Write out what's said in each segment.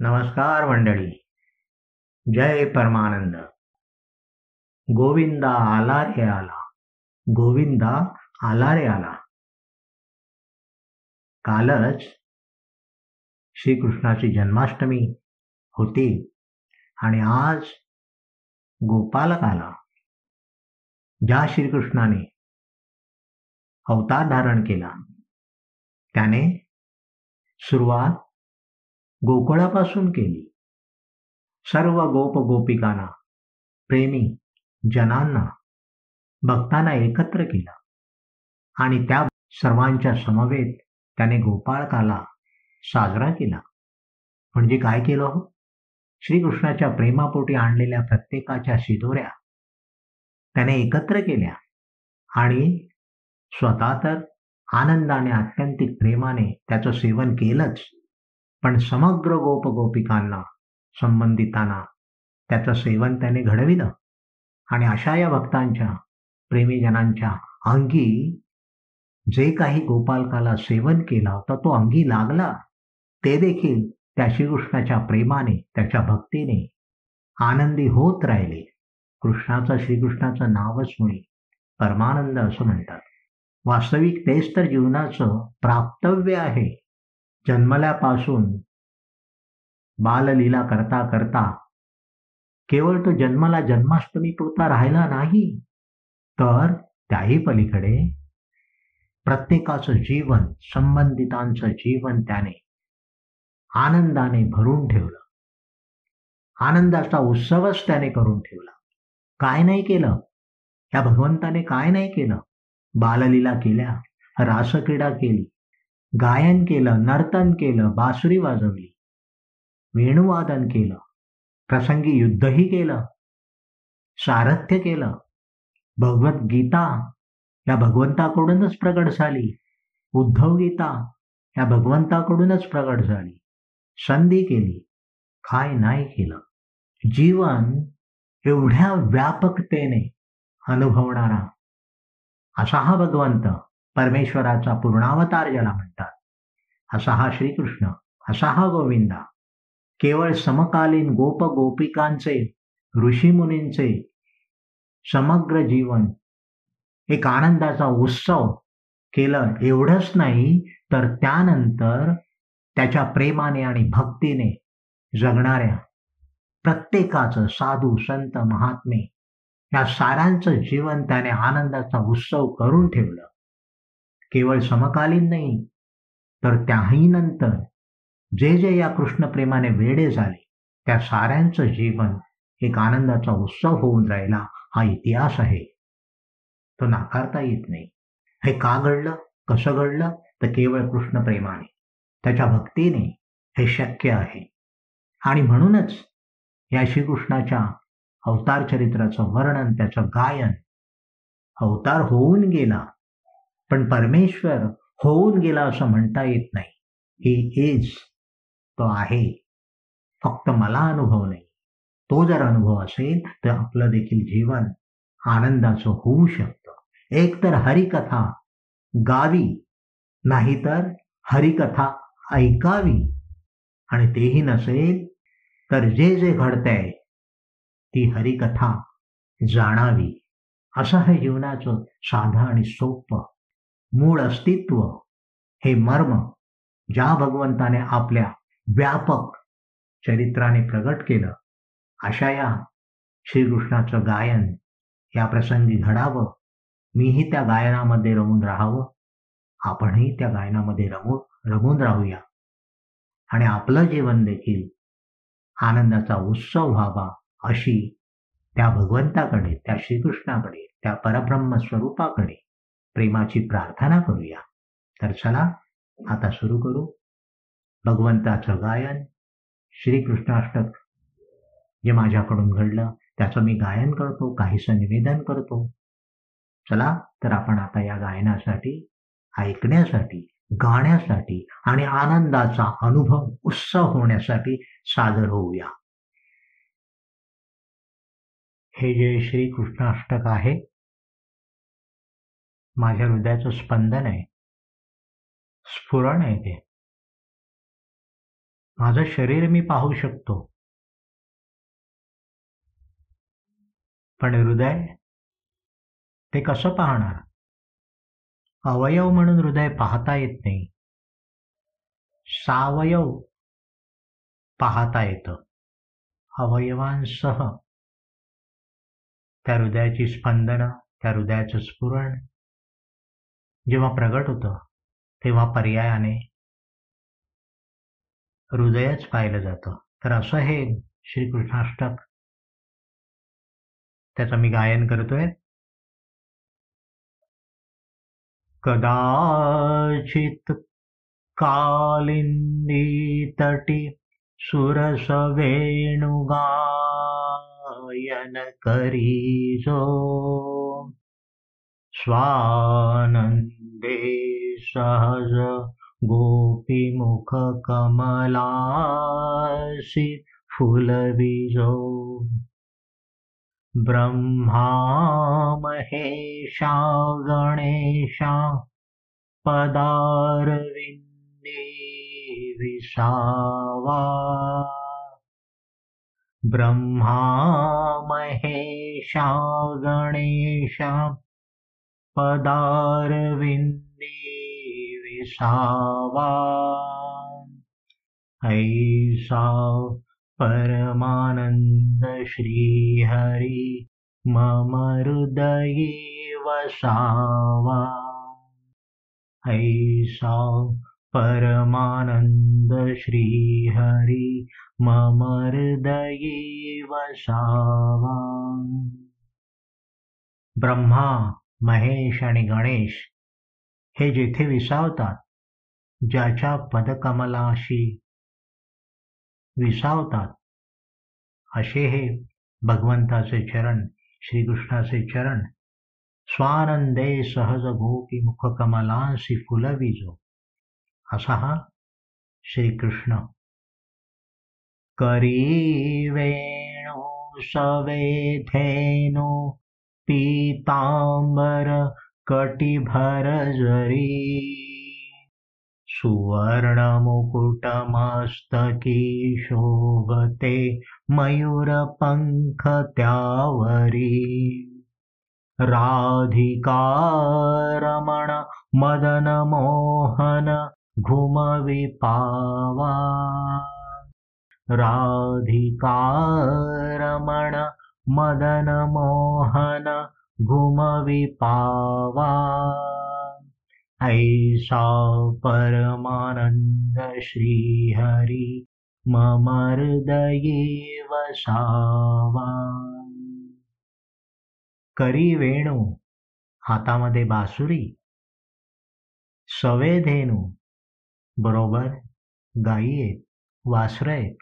नमस्कार मंडळी. जय परमानंद. गोविंदा आला रे आला. गोविंदा आला रे आला. कालच श्रीकृष्णाची जन्माष्टमी होती आणि आज गोपालक आला. ज्या श्रीकृष्णाने अवतार धारण केला त्याने सुरुवात गोकुळापासून केली. सर्व गोप गोपिकांना प्रेमी जनांना भक्तांना एकत्र केला. आणि त्या सर्वांच्या समवेत त्याने गोपाळकाला साजरा केला. म्हणजे काय केलं हो? श्रीकृष्णाच्या प्रेमापोटी आणलेल्या प्रत्येकाच्या शिदोऱ्या त्याने एकत्र केल्या आणि स्वतः तर आनंदाने आत्यंतिक प्रेमाने त्याचं सेवन केलंच. पण समग्र गोपगोपिकांना संबंधितांना त्याचं सेवन त्याने घडविलं. आणि अशा या भक्तांच्या प्रेमीजनांच्या अंगी जे काही गोपालकाला सेवन केला होता तो अंगी लागला. ते देखील त्या श्रीकृष्णाच्या प्रेमाने त्याच्या भक्तीने आनंदी होत राहिले. कृष्णाचं श्रीकृष्णाचं नावच मुळे परमानंद असं म्हणतात. वास्तविक तेच तर जीवनाचं प्राप्तव्य आहे. जन्मल्यापासून बाललीला करता करता केवळ तो जन्माला जन्माष्टमी पुरता राहिला नाही तर त्याही पलीकडे प्रत्येकाचं जीवन संबंधितांचं जीवन त्याने आनंदाने भरून ठेवलं. आनंदाचा उत्सवच त्याने करून ठेवला. काय नाही केलं? या भगवंताने काय नाही केलं? बाललीला केल्या रासक्रीडा केली गायन केलं नर्तन केलं बासुरी वाजवली वेणुवादन केलं प्रसंगी युद्धही केलं सारथ्य केलं भगवद्गीता या भगवंताकडूनच प्रगट झाली उद्धव गीता या भगवंताकडूनच प्रगट झाली संधी केली काय नाही केलं. जीवन एवढ्या व्यापकतेने अनुभवणारा असा हा भगवंत परमेश्वराचा पूर्णावतार ज्याला म्हणतात. असा हा श्रीकृष्ण असा हा गोविंदा केवळ समकालीन गोप गोपिकांचे ऋषीमुनींचे समग्र जीवन एक आनंदाचा उत्सव केलं एवढंच नाही तर त्यानंतर त्याच्या प्रेमाने आणि भक्तीने जगणाऱ्या प्रत्येकाचं साधू संत महात्मे या साऱ्यांचं जीवन त्याने आनंदाचा उत्सव करून ठेवलं. केवळ समकालीन नाही तर त्याही नंतर जे जे या कृष्णप्रेमाने वेडे झाले त्या साऱ्यांचं जीवन एक आनंदाचा उत्सव होऊन राहिला हा इतिहास आहे. तो नाकारता येत नाही. हे का घडलं कसं घडलं तर केवळ कृष्णप्रेमाने त्याच्या भक्तीने हे शक्य आहे. आणि म्हणूनच या श्रीकृष्णाच्या अवतार चरित्राचं वर्णन त्याचं गायन अवतार होऊन गेला पण परमेश्वर होऊन गेला असं म्हणता येत नाही. ही इज तो आहे. फक्त मला अनुभव नाही. तो जर अनुभव असेल तर आपलं देखील जीवन आनंदाचं होऊ शकतं. एक तर हरिकथा गावी नाहीतर हरिकथा ऐकावी. आणि तेही नसेल तर जे जे घडतंय ती हरिकथा जाणावी. असं हे जीवनाचं साधं आणि सोपं मूळ अस्तित्व हे मर्म ज्या भगवंताने आपल्या व्यापक चरित्राने प्रगट केलं अशा या श्रीकृष्णाचं गायन या प्रसंगी घडावं मीही त्या गायनामध्ये रमून राहावं आपणही त्या गायनामध्ये रमून रमून राहूया. आणि आपलं जीवन देखील आनंदाचा उत्सव व्हावा अशी त्या भगवंताकडे त्या श्रीकृष्णाकडे त्या परब्रह्म स्वरूपाकडे प्रेमाची प्रार्थना करूया. तर चला आता सुरू करू. भगवंताचं गायन श्रीकृष्णाष्टक जे माझ्याकडून घडलं त्याचं मी गायन करतो काहीसं निवेदन करतो. चला तर आपण आता या गायनासाठी ऐकण्यासाठी गाण्यासाठी आणि आनंदाचा अनुभव उत्सव होण्यासाठी सादर होऊया. हे जे श्रीकृष्णाष्टक आहे माझ्या हृदयाचं स्पंदन आहे. स्फुरण आहे ते. माझं शरीर मी पाहू शकतो. पण हृदय ते कसं पाहणार? अवयव म्हणून हृदय पाहता येत नाही. सावयव पाहता येतं. अवयवांसह. त्या हृदयाची स्पंदनं त्या हृदयाचं स्फुरण जेव्हा प्रगट होतं तेव्हा पर्यायाने हृदयच पाहिलं जातं. तर असं हे श्रीकृष्णाष्टक. त्याचं मी गायन करतोय. कदाचित कालिंदी तटी सुरस वेणुगायन करीजो. स्वानंदे सहज गोपीमुख कमलासी फुलविजो ब्रह्मा महेशा गणेशा पदारविन्दे विसावा ब्रह्मा महेशा गणेशा पदारविन्दे विसावा ऐषा परमानन्द श्रीहरि मम हृदये वसावा ऐषा परमानन्द श्रीहरि मम हृदये वसावा ब्रह्मा महेश आणि गणेश हे जेथे विसावतात ज्याच्या पदकमलाशी विसावतात असे हे भगवंताचे चरण श्रीकृष्णाचे चरण स्वानंदे सहज गोपी मुख कमलांसी फुलविजो. असा हा श्रीकृष्ण. करी वेणू सवेधेनो पीताम्बरकटिभरजरी। सुवर्णमुकुटमस्तकीशोभते मयूरपङ्खत्यावरी। राधिकारमण मदनमोहन घुमविपावा। राधिकारमण मदन मोहन घुमविपावा ऐसा परमानंद श्रीहरी मम हृदये वसावा करी वेणू हातामध्ये बासुरी सवेधेनू बरोबर गायी आहेत वासर आहेत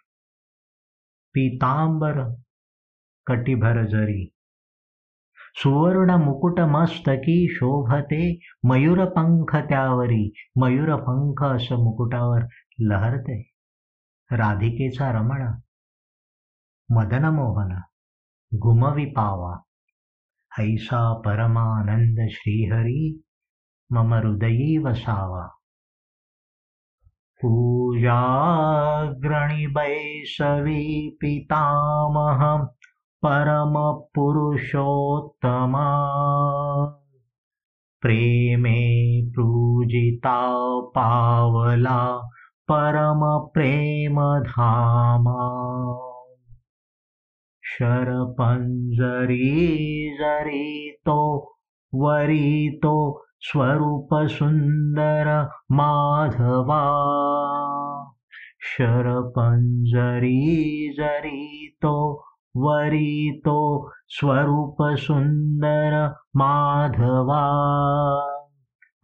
पितांबर कटिभर जरी. सुवर्ण मुकुट मस्तकी शोभते मयूरपंख त्यावरी मयूरपंख असं मुकुटावर लहरते. राधिकेचा रमण मदन मोहन गुमवी पावा. ऐसा परमानंद श्रीहरी मम हृदयी वसावा पूजाग्रणी बैसवी पितामहम् परमपुरुषोत्तमा। प्रेमे पूजिता पावला परमप्रेमधामा। शरपंजरी जरीतो वरीतो स्वरूप सुंदर माधवा। शरपंजरी जरीतो वरी तो स्वरूप सुंदर माधवा।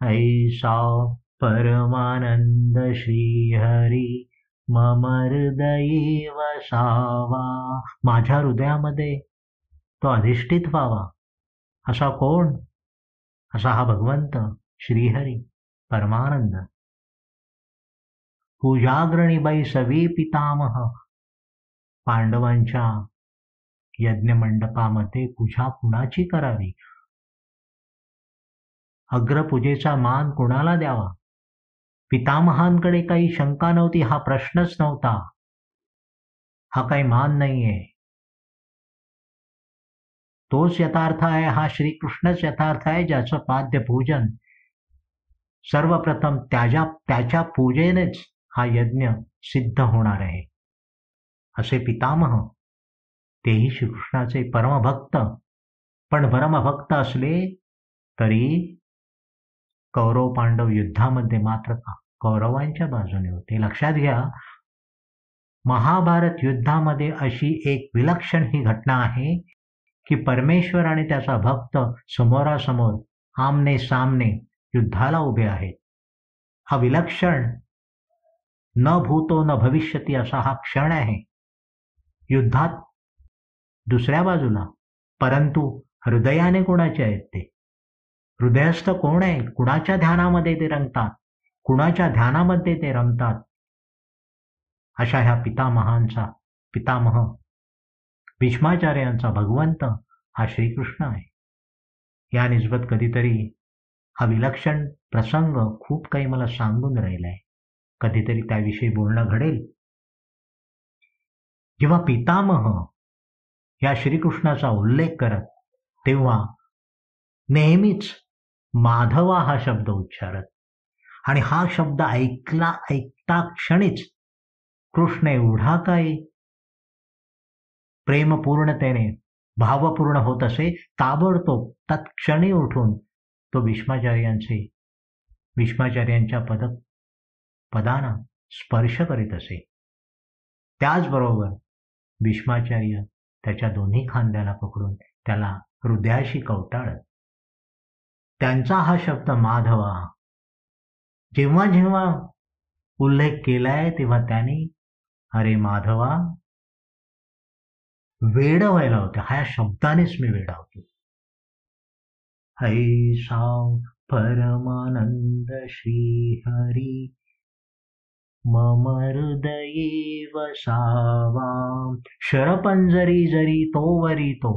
ऐसा परमानंद श्रीहरी मम हृदयी वसावा माझ्या हृदयामध्ये तो अधिष्ठित व्हावा असा कोण? असा हा भगवंत श्रीहरी परमानंद। पूजाग्रणीबाई सवी पितामह पांडवांच्या यज्ञमंडपामध्ये पूजा कुणाची करावी? अग्रपूजेचा मान कुणाला द्यावा? पितामहांकडे काही शंका नव्हती हा प्रश्नच नव्हता. हा काही मान नाहीये. तोच यथार्थ आहे हा श्रीकृष्णच यथार्थ आहे ज्याचं पाद्य पूजन सर्वप्रथम त्याच्या त्याच्या पूजेनेच हा यज्ञ सिद्ध होणार आहे. असे पितामह तेही श्रीकृष्णाचे परमभक्त. पण परमभक्त असले तरी कौरव पांडव युद्धामध्ये मात्र कौरवांच्या बाजूने होते. लक्षात घ्या महाभारत युद्धामध्ये अशी एक विलक्षण ही घटना आहे की परमेश्वर आणि त्याचा भक्त समोरासमोर आमने सामने युद्धाला उभे आहेत. हा विलक्षण न भूतो न भविष्यती असा हा क्षण आहे. युद्धात दुसऱ्या बाजूला. परंतु हृदयाने कोणाचे आहेत ते? हृदयस्थ कोण आहे? कुणाच्या ध्यानामध्ये ते रंगतात? कुणाच्या ध्यानामध्ये ते रमतात अशा ह्या पितामहांचा पितामह भीष्माचार्यांचा भगवंत हा श्रीकृष्ण आहे. या निस्बत कधीतरी हा विलक्षण प्रसंग खूप काही मला सांगून राहिलाय. कधीतरी त्याविषयी बोलणं घडेल. जेव्हा पितामह या श्रीकृष्णाचा उल्लेख करत तेव्हा नेहमीच माधवा हा शब्द उच्चारत. आणि हा शब्द ऐकला ऐकता क्षणीच कृष्ण एवढा काय प्रेमपूर्णतेने भावपूर्ण होत असे ताबडतोब तत्क्षणी उठून तो भीष्माचार्यांचे भीष्माचार्यांच्या पद पदांना स्पर्श करीत असे. त्याचबरोबर भीष्माचार्य त्याच्या दोन्ही खांद्याला पकडून त्याला हृदयाशी कवटाळत. त्यांचा हा शब्द माधवा. जेव्हा जेव्हा उल्लेख केलाय तेव्हा त्यांनी अरे माधवा. वेड व्हायला होत्या हा शब्दानेच मी वेडा होतो. ऐसा परमानंद श्री हरी मम हृदये वसावा शरपंजरी जरी तो वरी तो।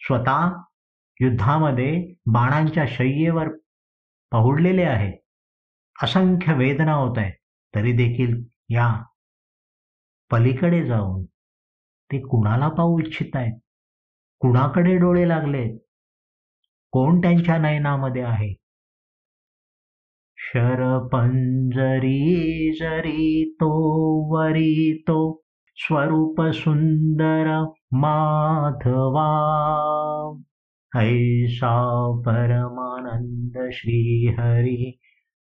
स्वतः युद्धामध्ये बाणांच्या शय्येवर पहुडलेले आहेत असंख्य वेदना होत आहेत तरी देखील या पलीकडे जाऊन ते कुणाला पाहू इच्छित आहेत कुणाकडे डोळे लागलेत? कोण त्यांच्या नयनामध्ये आहे? शरपञ्जरी जरितो वरितो स्वरूपसुन्दर स्वरूप माधवा। ऐसा परमानंद श्रीहरि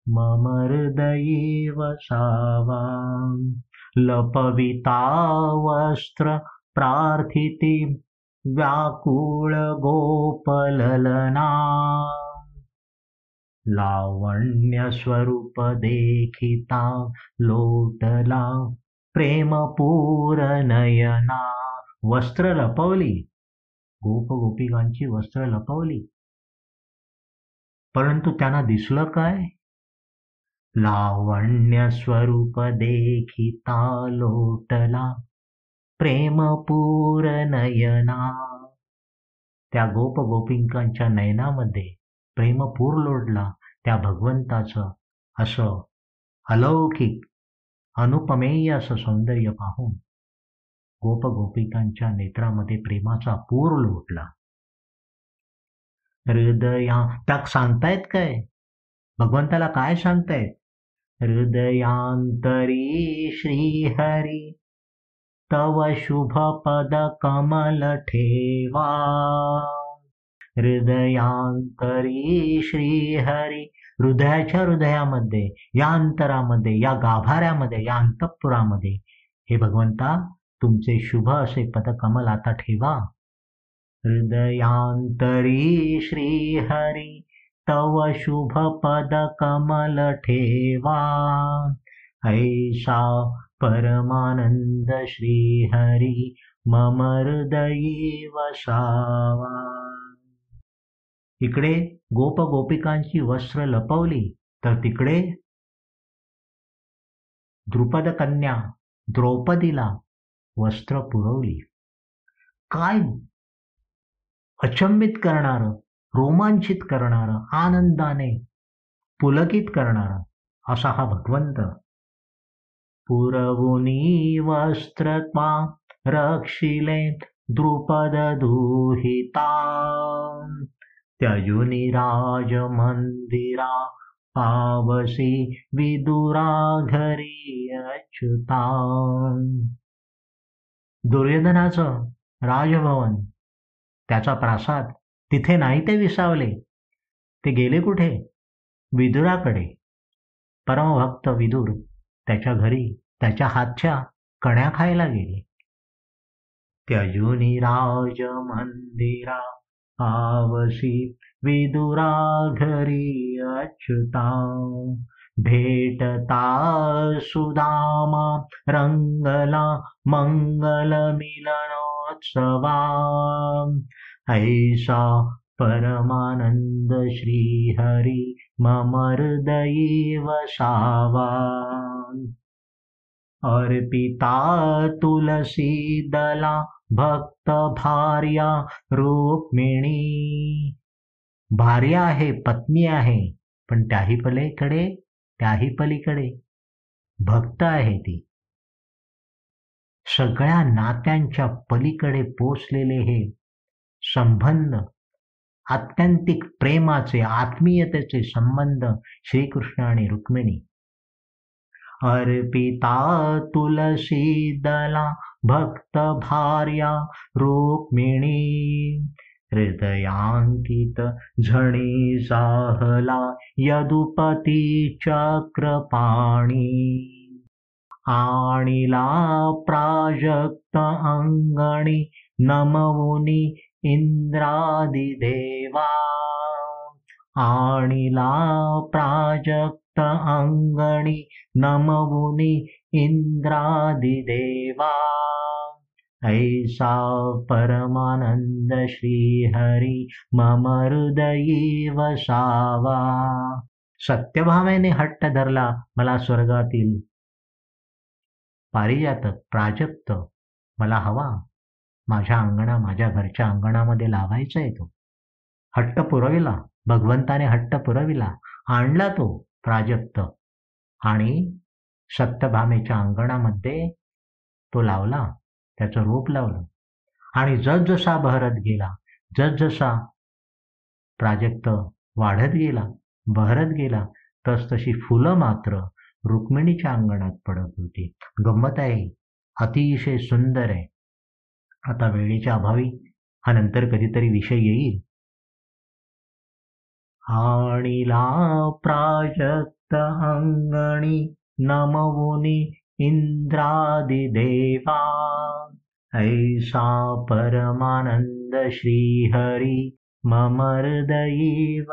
मम हृदये वसावा लपविता वस्त्र प्रार्थिती व्याकुळ लावण्य स्वरूप देखिता लोटला प्रेमपूर नयना वस्त्र लपवली. गोप गोपिकांची वस्त्र लपवली. परंतु त्यांना दिसलं काय? लावण्य स्वरूप देखिता लोटला प्रेमपूर नयना त्या गोप गोपिकांच्या नयनामध्ये प्रेमपूर लोडला त्या भगवंताचं. असं अलौकिक अनुपमेय असं सौंदर्य पाहून गोप गोपिकांच्या नेत्रामध्ये प्रेमाचा पूर लोटला. हृदया त्या सांगतायत काय? भगवंताला काय सांगतायत? हृदयांतरी श्रीहरी तव शुभ पद कमल ठेवा. हृदयांतरी श्रीहरी. हृदयाच्या हृदयामध्ये या अंतरामध्ये या गाभाऱ्यामध्ये या अंतपुरामध्ये. हे भगवंता तुमचे शुभ असे पदकमल आता ठेवा. हृदयांतरी श्रीहरी तव शुभ पद कमल ठेवा. ऐसा परमानंद श्रीहरी मम हृदयी वसावा. इकडे गोप गोपिकांची वस्त्र लपवली तर तिकडे द्रुपद कन्या द्रौपदीला वस्त्र पुरवली. काय अचंबित करणारं रोमांचित करणारं आनंदाने पुलकित करणारं असा हा भगवंत. पुरवुनी वस्त्रत्वा रक्षिले द्रुपद दुहिता. त्यजुनी राज मंदिरा पावसी विदुरा घरी अच्युता। दुर्योधनाचं राजभवन त्याचा प्रासाद तिथे नाही ते विसावले. ते गेले कुठे? विदुराकडे. परमभक्त विदुर त्याच्या घरी त्याच्या हातच्या कण्या खायला गेले. त्यजुनी राज मंदिरा आवशी विदुरा घरी अच्युता। भेटता सुदामा रंगला मंगल मिलनोत्सवा ऐसा परमानंद श्रीहरि मम हृदयी वसावा अर्पिता तुलसी दला भक्त भार्या रुक्मिणी. भार्या आहे पत्नी आहे पण त्याही पलीकडे त्याही पलीकडे. भक्त आहे ती. सगळ्या नात्यांच्या पलीकडे पोचलेले हे संबंध आत्यंतिक प्रेमाचे आत्मीयतेचे संबंध श्रीकृष्ण आणि रुक्मिणी. अर्पिता तुलसी दला भक्त भार्या रोक्मिणी हृदयांकित झणी साहला यदुपती चक्रपाणी। आणिला प्राजक्त अंगणी नमवुनी इंद्रादिदेवा। आणिला प्राजक्त अंगणी नमवुनी इंद्रादिदेवा। ऐसा परमानंद श्रीहरी मम हृदयी वसावा सत्यभामेने हट्ट धरला मला स्वर्गातील. पारिजातक प्राजक्त मला हवा. माझ्या अंगणा माझ्या घरच्या अंगणामध्ये लावायचा आहे तो. हट्ट पुरविला भगवंताने हट्ट पुरविला आणला तो प्राजक्त. आणि सत्यभामेच्या अंगणामध्ये तो लावला त्याचं रोप लावलं. आणि जसजसा बहरत गेला जसजसा प्राजक्त वाढत गेला बहरत गेला तस तशी फुलं मात्र रुक्मिणीच्या अंगणात पडत होती. गंमत आहे अतिशय सुंदर आहे. आता वेळेच्या अभावी हा नंतर कधीतरी विषय येईल. आणिला प्राजक्त अंगणी नमोनि इन्द्रादिदेवा। ऐसा परमानंद श्रीहरि मम हृदयी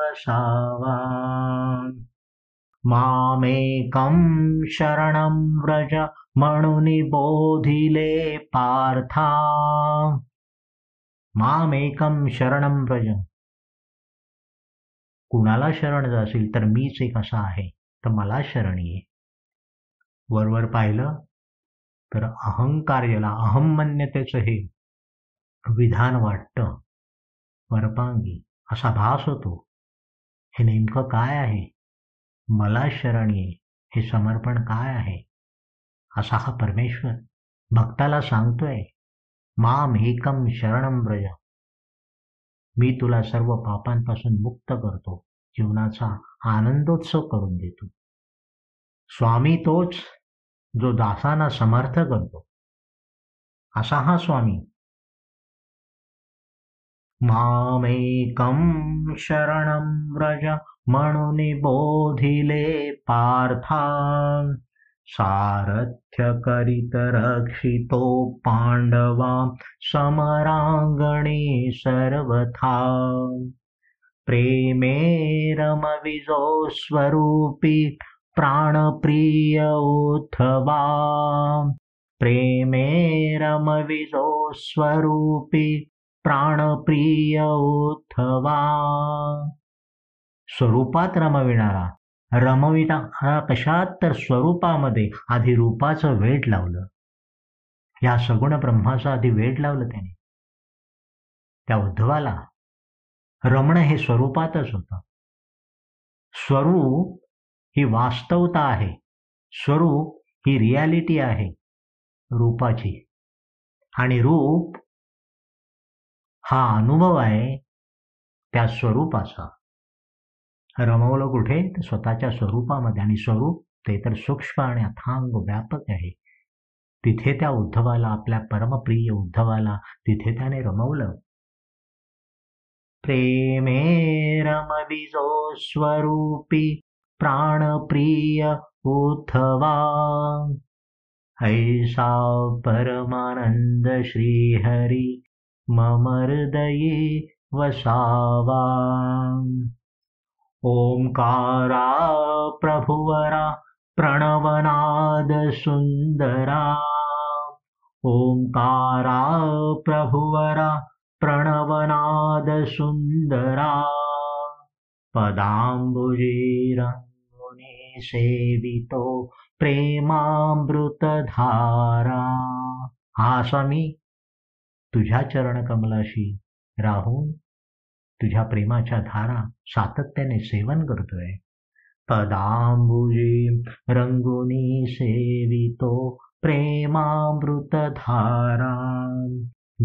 मामेकं शरणं व्रज म्हणून बोधिले पार्था। मामेकं शरणं व्रज। कुणाला शरण जाशील? तर मीच एक असा आहे तर मला शरण ये. वरवर पाहिलं तर अहंकार याला अहमन्यतेचं हे विधान वाटतं. परपांगी असा भास होतो. हे नेमकं काय आहे? मला शरण ये हे समर्पण काय आहे? असा हा परमेश्वर भक्ताला सांगतोय माम एकम शरणम ब्रज मी तुला सर्व पापांपासून मुक्त करतो जीवनाचा आनंदोत्सव करून देतो. स्वामी तोच जो दासांना समर्थ करतो. असा हा स्वामी. मामेकं शरणं व्रज म्हणून बोधिले पार्था. सारथ्य करीत रक्षितो पांडवा समरांगणे सर्वथा. प्रेमे रमविजो स्वरूपी प्राणप्रिय उथवा प्रेमे रमविजो स्वरूपी प्राणप्रिय उथवा स्वरूपात रमविणारा। रमविणारा कशात तर स्वरूपामध्ये आधी रूपाचं वेट लावलं. या सगुण ब्रह्माचं आधी वेट लावलं त्याने. त्या उद्धवाला रमण हे स्वरूपातच होतं. स्वरूप ही वास्तवता आहे. स्वरूप ही रियालिटी आहे. रूपाची. आणि रूप हा अनुभव आहे त्या स्वरूपाचा. रमवलं कुठे? तर स्वतःच्या स्वरूपामध्ये. आणि स्वरूप ते तर सूक्ष्म आणि अथांग व्यापक आहे. तिथे त्या उद्धवाला आपल्या परमप्रिय उद्धवाला तिथे त्याने रमवलं. प्रेमे रमविजो स्वरूपी प्राणप्रिय उथवा ऐषा परमानंद श्रीहरि मम हृदये वसावा। ओंकारा प्रभुवरा प्रणवनाद सुंदरा ओंकारा प्रभुवरा प्रणवनाद पदाम्बुजीरा सेवितो प्रेमामृतधारा. हा स्वामी तुझ्या चरणकमलाशी राहून तुझ्या प्रेमाच्या धारा सातत्याने सेवन करतोय. पदांबुजी रंगुनी सेवितो प्रेमामृतधारा.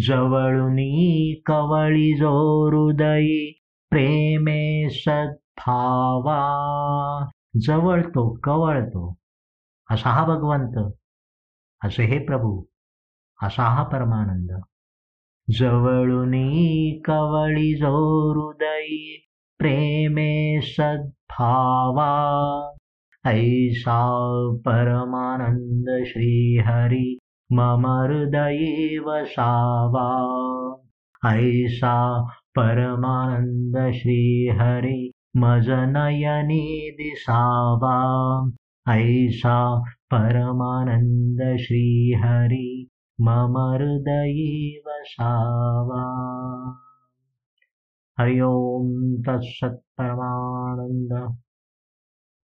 जवळुनी कवळी जो हृदयी प्रेमे सद्भावा. जवळतो कवळतो असा हा भगवंत असे हे प्रभू असा हा परमानंद. जवळुनी कवळी जो हृदयी प्रेमे सद्भावा. ऐसा परमानंद श्रीहरी मम हृदये वसावा ऐसा परमानंद श्रीहरी मज नयने दिसावा ऐसा परमानन्द श्रीहरि मम हृदये वसावा हरि ओम तत्सत् परमानंद